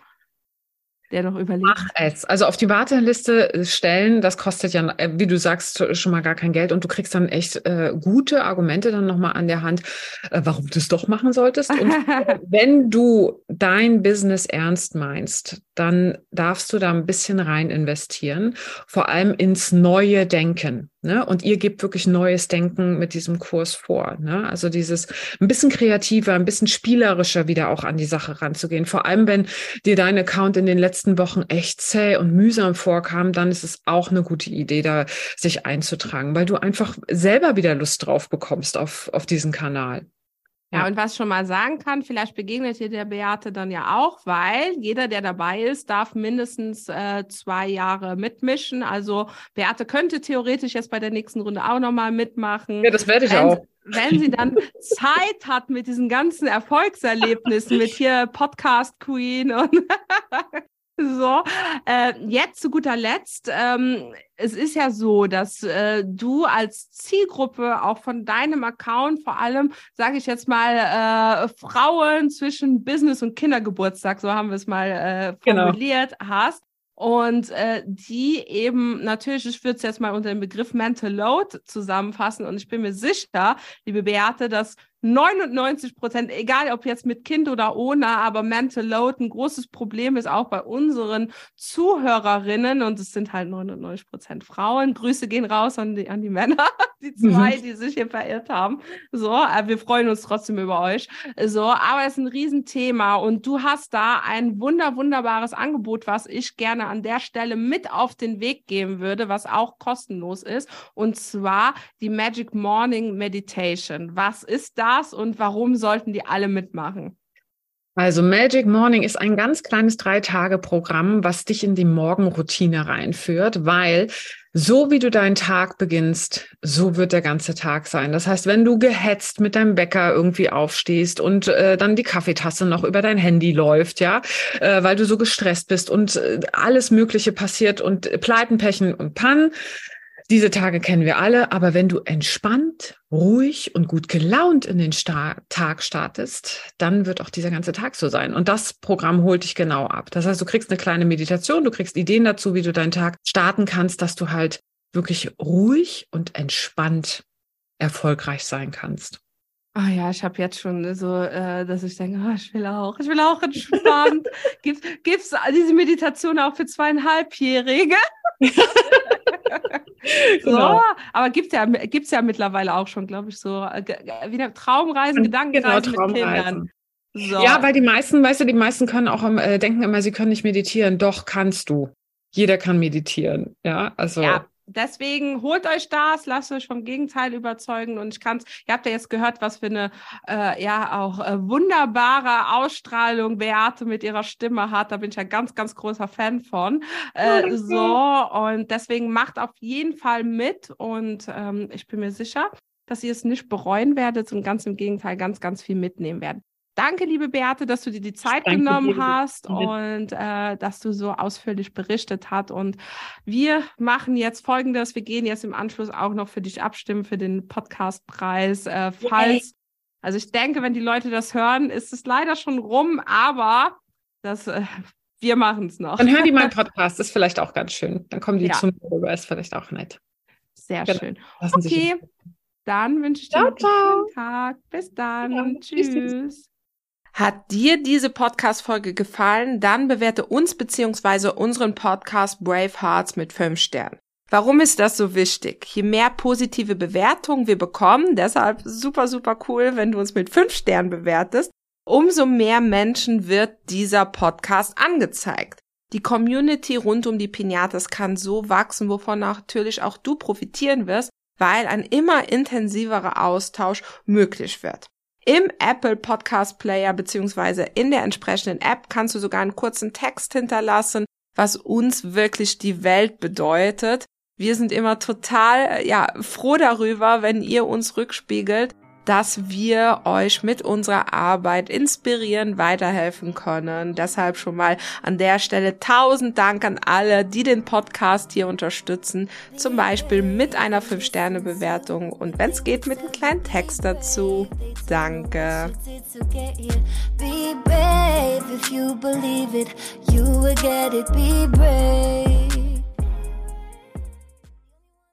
Der noch überlegt. Mach es. Also auf die Warteliste stellen, das kostet ja, äh, wie du sagst, schon mal gar kein Geld und du kriegst dann echt äh, gute Argumente dann nochmal an der Hand, äh, warum du es doch machen solltest. Und wenn du dein Business ernst meinst, dann darfst du da ein bisschen rein investieren, vor allem ins neue Denken. Ne? Und ihr gebt wirklich neues Denken mit diesem Kurs vor. Ne? Also dieses ein bisschen kreativer, ein bisschen spielerischer wieder auch an die Sache ranzugehen. Vor allem, wenn dir dein Account in den letzten Wochen echt zäh und mühsam vorkam, dann ist es auch eine gute Idee, da sich einzutragen, weil du einfach selber wieder Lust drauf bekommst auf, auf diesen Kanal. Ja, und was ich schon mal sagen kann, vielleicht begegnet ihr der Beate dann ja auch, weil jeder, der dabei ist, darf mindestens äh, zwei Jahre mitmischen. Also Beate könnte theoretisch jetzt bei der nächsten Runde auch nochmal mitmachen. Ja, das werde ich wenn, auch. Wenn sie dann Zeit hat mit diesen ganzen Erfolgserlebnissen, mit hier Podcast Queen und So, äh, jetzt zu guter Letzt. Ähm, es ist ja so, dass äh, du als Zielgruppe auch von deinem Account vor allem, sage ich jetzt mal, äh, Frauen zwischen Business und Kindergeburtstag, so haben wir es mal äh, genau. formuliert, genau. hast. Und äh, die eben, natürlich, ich würde es jetzt mal unter dem Begriff Mental Load zusammenfassen und ich bin mir sicher, liebe Beate, dass 99 Prozent, egal ob jetzt mit Kind oder ohne, aber Mental Load ein großes Problem ist auch bei unseren Zuhörerinnen und es sind halt 99 Prozent Frauen. Grüße gehen raus an die, an die Männer, die zwei, mhm. die sich hier verirrt haben. So, äh, wir freuen uns trotzdem über euch. So, aber es ist ein Riesenthema und du hast da ein wunder, wunderbares Angebot, was ich gerne an der Stelle mit auf den Weg geben würde, was auch kostenlos ist und zwar die Magic Morning Meditation. Was ist da? Das und warum sollten die alle mitmachen? Also Magic Morning ist ein ganz kleines Drei-Tage-Programm, was dich in die Morgenroutine reinführt, weil so wie du deinen Tag beginnst, so wird der ganze Tag sein. Das heißt, wenn du gehetzt mit deinem Bäcker irgendwie aufstehst und äh, dann die Kaffeetasse noch über dein Handy läuft, ja, äh, weil du so gestresst bist und äh, alles Mögliche passiert und Pleiten, Pechen und Pannen, diese Tage kennen wir alle, aber wenn du entspannt, ruhig und gut gelaunt in den Sta Tag startest, dann wird auch dieser ganze Tag so sein. Und das Programm holt dich genau ab. Das heißt, du kriegst eine kleine Meditation, du kriegst Ideen dazu, wie du deinen Tag starten kannst, dass du halt wirklich ruhig und entspannt erfolgreich sein kannst. Ah ja, ich habe jetzt schon so, äh, dass ich denke, oh, ich will auch, ich will auch entspannt. Gibt es diese Meditation auch für zweieinhalbjährige? genau. So, aber gibt es ja, gibt's ja mittlerweile auch schon, glaube ich, so äh, wieder Traumreisen, Gedankenreisen genau, mit Kindern. So. Ja, weil die meisten, weißt du, die meisten können auch äh, denken immer, sie können nicht meditieren. Doch kannst du. Jeder kann meditieren. Ja, also. Ja, deswegen holt euch das, lasst euch vom Gegenteil überzeugen und ich kann es, ihr habt ja jetzt gehört, was für eine äh, ja auch äh, wunderbare Ausstrahlung Beate mit ihrer Stimme hat. Da bin ich ja ganz, ganz großer Fan von. Äh, oh, so und deswegen macht auf jeden Fall mit und ähm, ich bin mir sicher, dass ihr es nicht bereuen werdet und ganz im Gegenteil ganz, ganz viel mitnehmen werdet. Danke, liebe Beate, dass du dir die Zeit Danke genommen hast und äh, dass du so ausführlich berichtet hast. Und wir machen jetzt Folgendes. Wir gehen jetzt im Anschluss auch noch für dich abstimmen für den Podcastpreis. Äh, falls, also ich denke, wenn die Leute das hören, ist es leider schon rum, aber das, äh, wir machen es noch. Dann hören die meinen Podcast, ist vielleicht auch ganz schön. Dann kommen die ja. zum rüber, ist vielleicht auch nett. Sehr genau. schön. Lassen okay. Dann wünsche ich dir ciao, einen schönen Tag. Bis dann. Ja, Tschüss. Tschüss. Hat dir diese Podcast-Folge gefallen? Dann bewerte uns bzw. unseren Podcast Brave Hearts mit 5 Sternen. Warum ist das so wichtig? Je mehr positive Bewertungen wir bekommen, deshalb super, super cool, wenn du uns mit 5 Sternen bewertest, umso mehr Menschen wird dieser Podcast angezeigt. Die Community rund um die Pinatas kann so wachsen, wovon natürlich auch du profitieren wirst, weil ein immer intensiverer Austausch möglich wird. Im Apple Podcast Player beziehungsweise in der entsprechenden App kannst du sogar einen kurzen Text hinterlassen, was uns wirklich die Welt bedeutet. Wir sind immer total ja froh darüber, wenn ihr uns rückspiegelt, dass wir euch mit unserer Arbeit inspirieren, weiterhelfen können. Deshalb schon mal an der Stelle tausend Dank an alle, die den Podcast hier unterstützen. Zum Beispiel mit einer 5-Sterne-Bewertung und wenn es geht, mit einem kleinen Text dazu. Danke. Be brave.